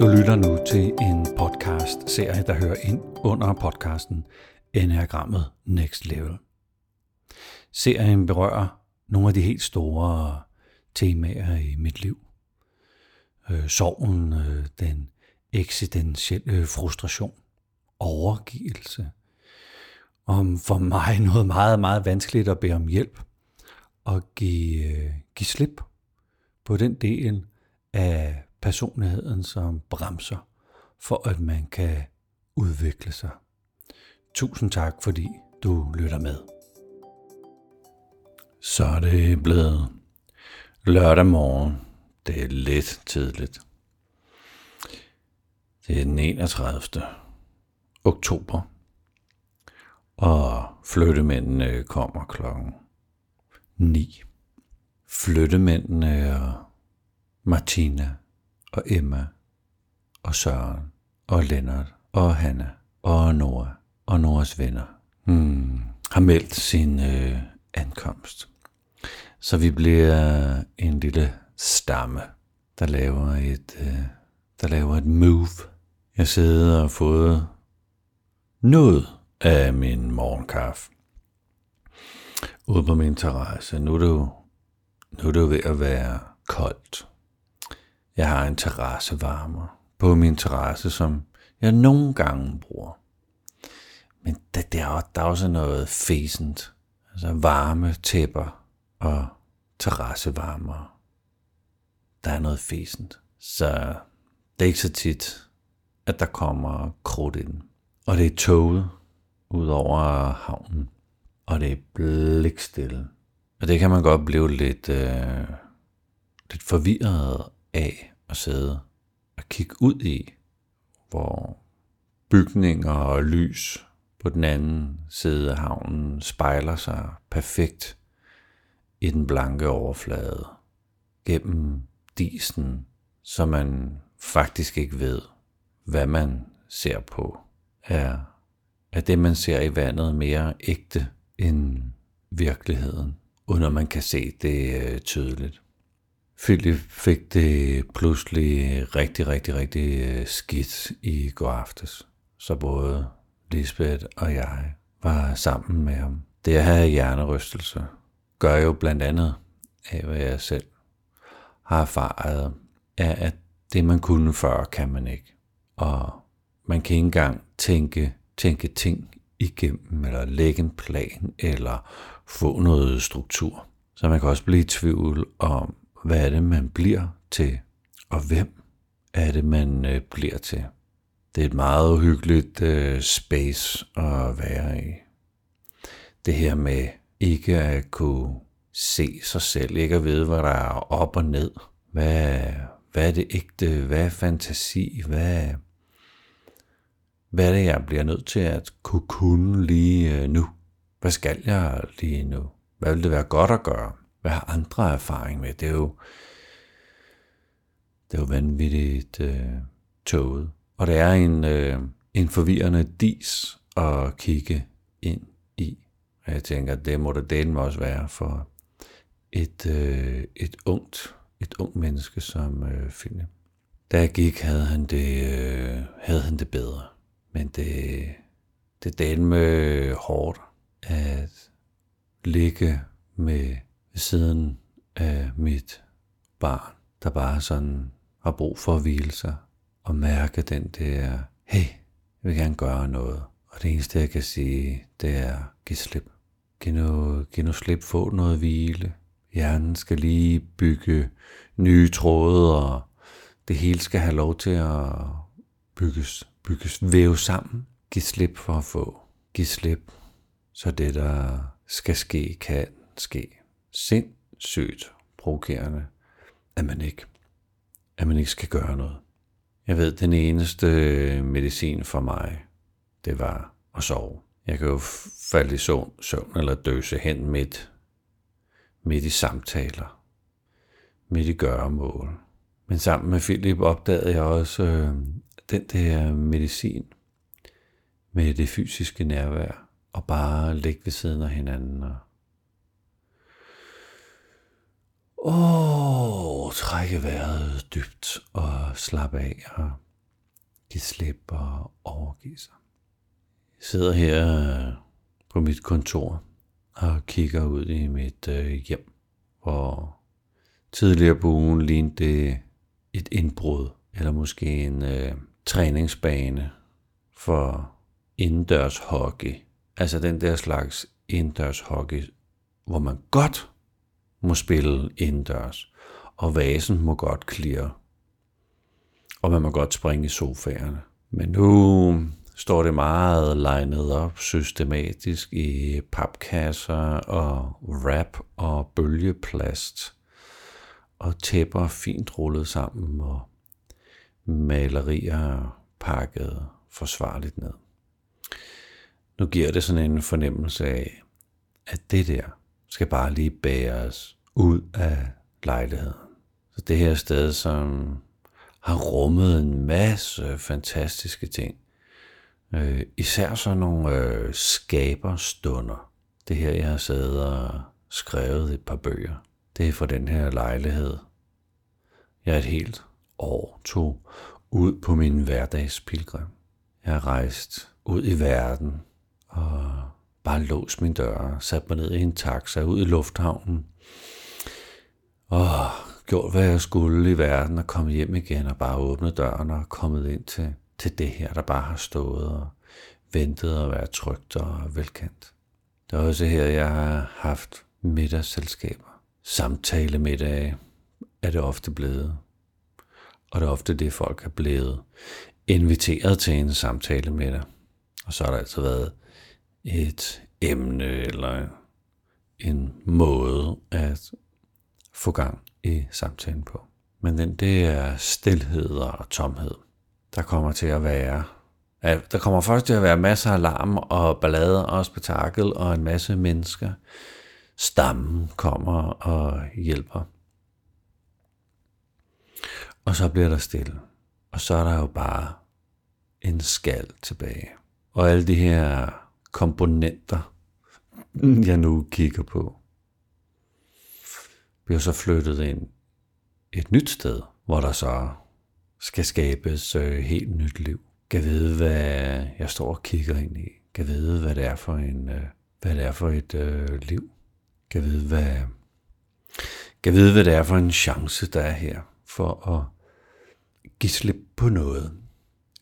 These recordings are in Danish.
Du lytter nu til en podcast-serie, der hører ind under podcasten Enagrammet Next Level. Serien berører nogle af de helt store temaer i mit liv. Øh, sorgen, øh, den eksistentielle frustration, overgivelse. Om for mig noget meget, meget vanskeligt at bede om hjælp og give, øh, give slip på den del af personligheden, som bremser for, at man kan udvikle sig. Tusind tak, fordi du lytter med. Så er det blevet lørdag morgen. Det er lidt tidligt. Det er den 31. oktober. Og flyttemændene kommer klokken 9. Flyttemændene og Martina og Emma og Søren og Lennart og Hanna og Nora og Noras venner hmm, har meldt sin øh, ankomst. Så vi bliver en lille stamme, der laver et, øh, der laver et move. Jeg sidder og har fået noget af min morgenkaffe ude på min terrasse. Nu er det jo, nu er det jo ved at være koldt. Jeg har en terrassevarmer på min terrasse, som jeg nogle gange bruger. Men der, der, er, der er også noget fæsent. Altså varme tæpper og terrassevarmer. Der er noget fæsent. Så det er ikke så tit, at der kommer krudt ind. Og det er toget ud over havnen. Og det er blikstille. Og det kan man godt blive lidt, øh, lidt forvirret af at sidde og kigge ud i, hvor bygninger og lys på den anden side af havnen spejler sig perfekt i den blanke overflade gennem disen, så man faktisk ikke ved, hvad man ser på, er, er det, man ser i vandet mere ægte end virkeligheden, uden at man kan se det øh, tydeligt. Philip fik det pludselig rigtig, rigtig, rigtig øh, skidt i går aftes. Så både Lisbeth og jeg var sammen med ham. Det at have hjernerystelse gør jo blandt andet af, hvad jeg selv har erfaret, er, at det man kunne før, kan man ikke. Og man kan ikke engang tænke, tænke ting igennem, eller lægge en plan, eller få noget struktur. Så man kan også blive i tvivl om, hvad er det, man bliver til, og hvem er det, man øh, bliver til. Det er et meget uhyggeligt øh, space at være i. Det her med ikke at kunne se sig selv, ikke at vide, hvad der er op og ned. Hvad, hvad er det ægte? Hvad er fantasi? Hvad, hvad er det, jeg bliver nødt til at kunne kunne lige øh, nu? Hvad skal jeg lige nu? Hvad vil det være godt at gøre? Hvad har andre erfaring med? Det er jo, det er jo vanvittigt øh, tåget. Og det er en, øh, en forvirrende dis at kigge ind i. Og jeg tænker, det må det dele også være for et, øh, et ungt et ung menneske som øh, Philip. Da jeg gik, havde han det, øh, havde han det bedre. Men det, det delte med hårdt at ligge med siden af mit barn, der bare sådan har brug for at hvile sig og mærke den der, hey, jeg vil gerne gøre noget. Og det eneste, jeg kan sige, det er, giv slip. Giv nu, giv nu slip, få noget hvile. Hjernen skal lige bygge nye tråde, og det hele skal have lov til at bygges, bygges væve sammen. Giv slip for at få. Giv slip, så det, der skal ske, kan ske. Sindssygt provokerende, at man ikke, at man ikke skal gøre noget. Jeg ved, den eneste øh, medicin for mig, det var at sove. Jeg kan jo falde i søvn, søvn eller døse hen midt, midt i samtaler, midt i gøremål. Men sammen med Philip opdagede jeg også øh, den der medicin med det fysiske nærvær, og bare ligge ved siden af hinanden og Åh, oh, trække vejret dybt og slappe af og give slip og overgive sig. Jeg sidder her øh, på mit kontor og kigger ud i mit øh, hjem, hvor tidligere på ugen lignede det et indbrud, eller måske en øh, træningsbane for indendørs hockey. Altså den der slags indendørs hockey, hvor man godt må spille indendørs, og vasen må godt klire, og man må godt springe i sofaerne. Men nu står det meget legnet op systematisk i papkasser og wrap og bølgeplast og tæpper fint rullet sammen og malerier pakket forsvarligt ned. Nu giver det sådan en fornemmelse af, at det der skal bare lige bæres ud af lejligheden. Så det her sted, som har rummet en masse fantastiske ting, øh, især sådan nogle øh, skaberstunder. Det her, jeg har siddet og skrevet et par bøger, det er fra den her lejlighed. Jeg et helt år tog ud på min hverdagspilgrim. Jeg har rejst ud i verden og bare låst min dør, sat mig ned i en taxa ud i lufthavnen og gjort, hvad jeg skulle i verden og kommet hjem igen og bare åbnet døren og kommet ind til, til det her, der bare har stået og ventet og været trygt og velkendt. Det er også her, jeg har haft middagsselskaber. Samtale middag er det ofte blevet. Og det er ofte det, folk er blevet inviteret til en samtale med dig. Og så har der altså været et emne eller en måde at få gang i samtalen på. Men den, det er stillhed og tomhed. Der kommer til at være der kommer først til at være masser af larm og ballade og spektakel og en masse mennesker. Stammen kommer og hjælper. Og så bliver der stille. Og så er der jo bare en skal tilbage. Og alle de her komponenter, jeg nu kigger på, bliver så flyttet ind et nyt sted, hvor der så skal skabes øh, helt nyt liv. Kan vide, hvad jeg står og kigger ind i. Kan vide, hvad det er for en, øh, hvad det er for et øh, liv. Kan vide, hvad, kan vide, hvad det er for en chance, der er her for at give slip på noget.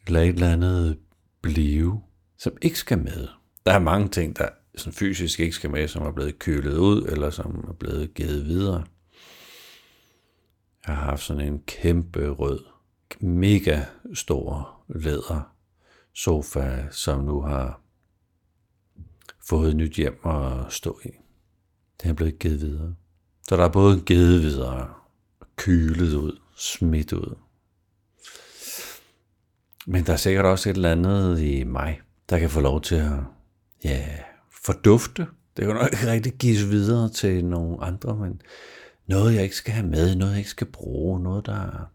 Eller et eller andet blive, som ikke skal med. Der er mange ting, der sådan fysisk ikke skal med, som er blevet kølet ud, eller som er blevet givet videre. Jeg har haft sådan en kæmpe rød, mega stor læder sofa, som nu har fået et nyt hjem at stå i. Den er blevet givet videre. Så der er både givet videre, kylet ud, smidt ud. Men der er sikkert også et eller andet i mig, der kan få lov til at ja, fordufte. Det kan nok ikke rigtig gives videre til nogle andre, men noget, jeg ikke skal have med, noget, jeg ikke skal bruge, noget, der,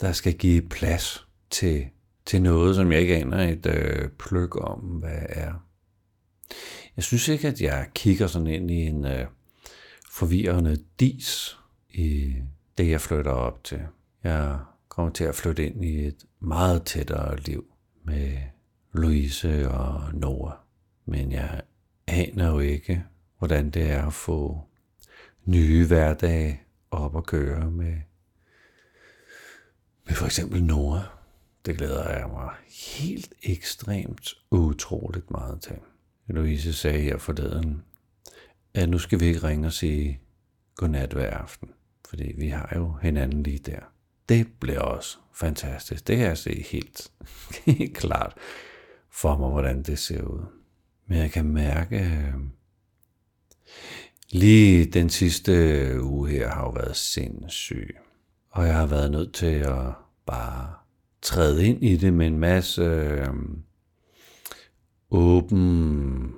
der skal give plads til, til noget, som jeg ikke aner et øh, pløk om, hvad er. Jeg synes ikke, at jeg kigger sådan ind i en øh, forvirrende dis i det, jeg flytter op til. Jeg kommer til at flytte ind i et meget tættere liv med Louise og Noah. Men jeg aner jo ikke, hvordan det er at få nye hverdage op at køre med, med for eksempel Noah. Det glæder jeg mig helt ekstremt utroligt meget til. Louise sagde her forleden, at nu skal vi ikke ringe og sige godnat hver aften, fordi vi har jo hinanden lige der. Det bliver også fantastisk. Det kan jeg se helt, helt klart for mig, hvordan det ser ud. Men jeg kan mærke, øh, lige den sidste uge her har jo været sindssyg. Og jeg har været nødt til at bare træde ind i det med en masse øh, åben,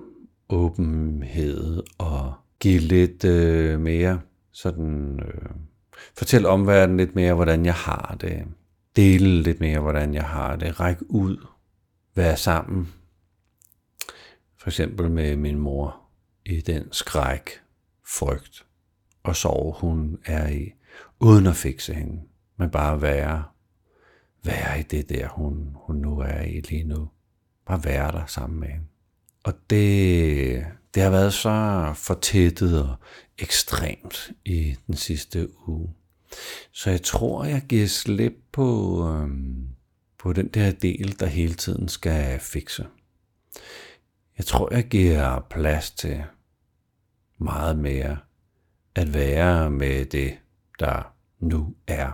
åbenhed og give lidt øh, mere sådan, øh, fortæl omverdenen lidt mere, hvordan jeg har det. Dele lidt mere, hvordan jeg har det. Ræk ud. Være sammen. For eksempel med min mor i den skræk, frygt og sorg, hun er i, uden at fikse hende, men bare være, være i det der, hun, hun nu er i lige nu. Bare være der sammen med hende. Og det, det har været så fortættet og ekstremt i den sidste uge. Så jeg tror, jeg giver slip på, øhm, på den der del, der hele tiden skal fikse. Jeg tror, jeg giver plads til meget mere at være med det, der nu er.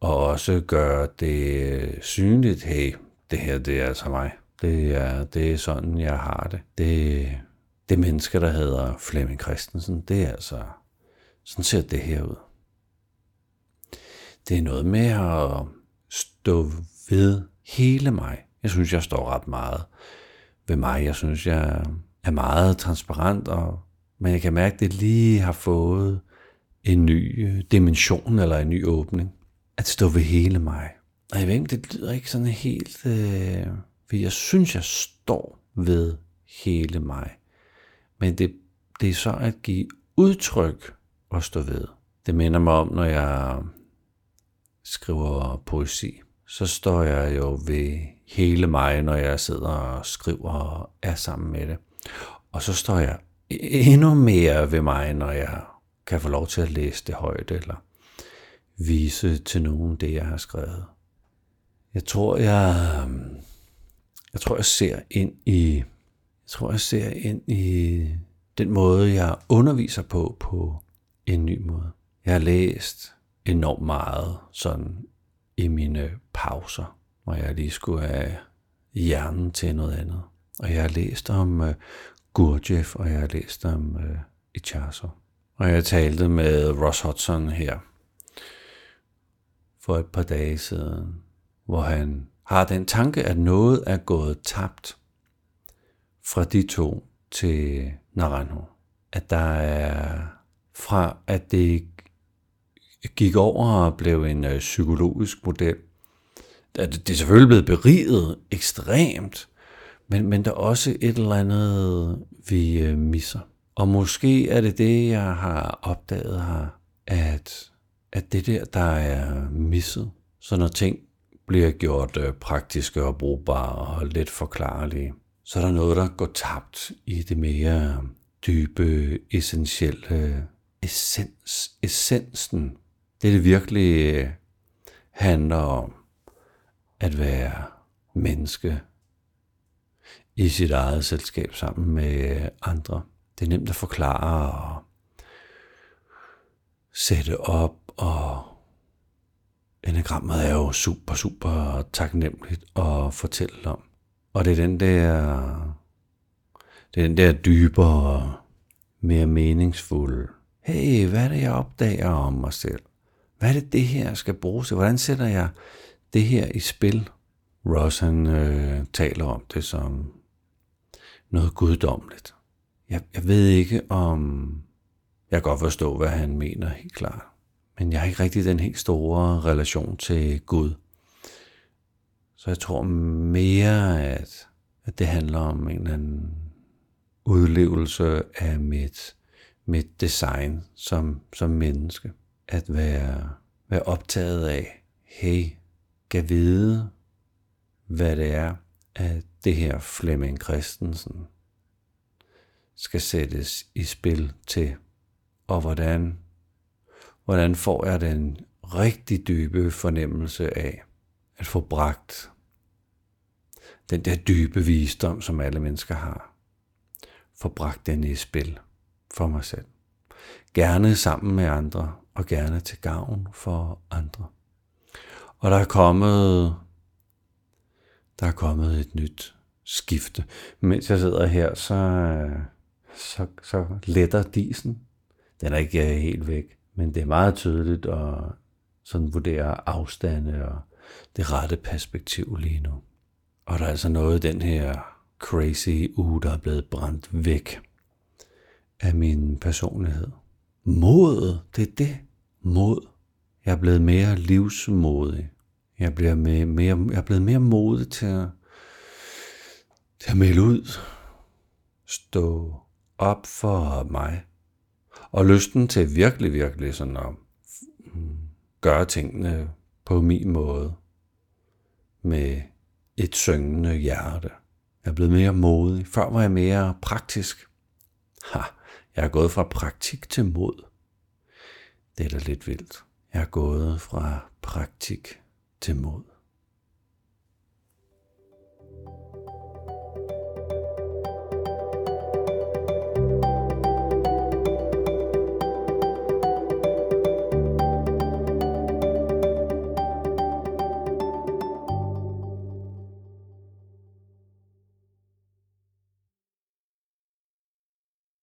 Og også gøre det synligt, hey, det her det er altså mig. Det er, det er sådan, jeg har det. Det, det menneske, der hedder Flemming Christensen, det er altså, sådan ser det her ud. Det er noget med at stå ved hele mig. Jeg synes, jeg står ret meget ved mig. Jeg synes, jeg er meget transparent, og, men jeg kan mærke, at det lige har fået en ny øh, dimension eller en ny åbning. At stå ved hele mig. Og jeg ved ikke, det lyder ikke sådan helt... Øh, for jeg synes, jeg står ved hele mig. Men det, det er så at give udtryk og stå ved. Det minder mig om, når jeg skriver poesi. Så står jeg jo ved hele mig, når jeg sidder og skriver og er sammen med det. Og så står jeg e-, endnu mere ved mig, når jeg kan få lov til at læse det højt, eller vise til nogen det, jeg har skrevet. Jeg tror, jeg, jeg tror, jeg ser ind i, jeg tror, jeg ser ind i den måde, jeg underviser på, på en ny måde. Jeg har læst enormt meget sådan i mine pauser, hvor jeg lige skulle have hjernen til noget andet. Og jeg har læst om uh, Gurdjieff, og jeg har læst om øh, uh, Ichazo. Og jeg talte med Ross Hudson her for et par dage siden, hvor han har den tanke, at noget er gået tabt fra de to til Naranjo. At der er fra, at det gik over og blev en øh, psykologisk model. Det, det er selvfølgelig blevet beriget ekstremt, men, men der er også et eller andet, vi øh, misser. Og måske er det det, jeg har opdaget her, at, at det der, der er misset, så når ting bliver gjort øh, praktiske og brugbare og let forklarlige, så er der noget, der går tabt i det mere dybe, essentielle essens, essensen. Det, det virkelig øh, handler om at være menneske i sit eget selskab sammen med andre. Det er nemt at forklare og sætte op, og enagrammet er jo super, super taknemmeligt at fortælle om. Og det er den der, det er den der dybere, mere meningsfulde. Hey, hvad er det, jeg opdager om mig selv? Hvad er det, det her skal bruges til? Hvordan sætter jeg det her i spil? Ross han øh, taler om det som noget guddommeligt. Jeg, jeg ved ikke om... Jeg kan godt forstå, hvad han mener helt klart. Men jeg har ikke rigtig den helt store relation til Gud. Så jeg tror mere, at, at det handler om en eller anden udlevelse af mit, mit design som, som menneske. At være, være optaget af, hey, kan vide, hvad det er, at det her Flemming Christensen skal sættes i spil til, og hvordan, hvordan får jeg den rigtig dybe fornemmelse af at få bragt den der dybe visdom, som alle mennesker har, få bragt den i spil for mig selv. Gerne sammen med andre, og gerne til gavn for andre. Og der er kommet, der er kommet et nyt skifte. Mens jeg sidder her, så, så, så letter disen. Den er ikke helt væk, men det er meget tydeligt at sådan vurdere afstande og det rette perspektiv lige nu. Og der er altså noget den her crazy uge, der er blevet brændt væk af min personlighed modet, det er det. Mod. Jeg er blevet mere livsmodig. Jeg, bliver mere, mere, jeg er blevet mere modig til at, til at melde ud. Stå op for mig. Og lysten til virkelig, virkelig sådan at gøre tingene på min måde. med et syngende hjerte. Jeg er blevet mere modig. Før var jeg mere praktisk. Ha, jeg er gået fra praktik til mod. Det er da lidt vildt. Jeg er gået fra praktik til mod.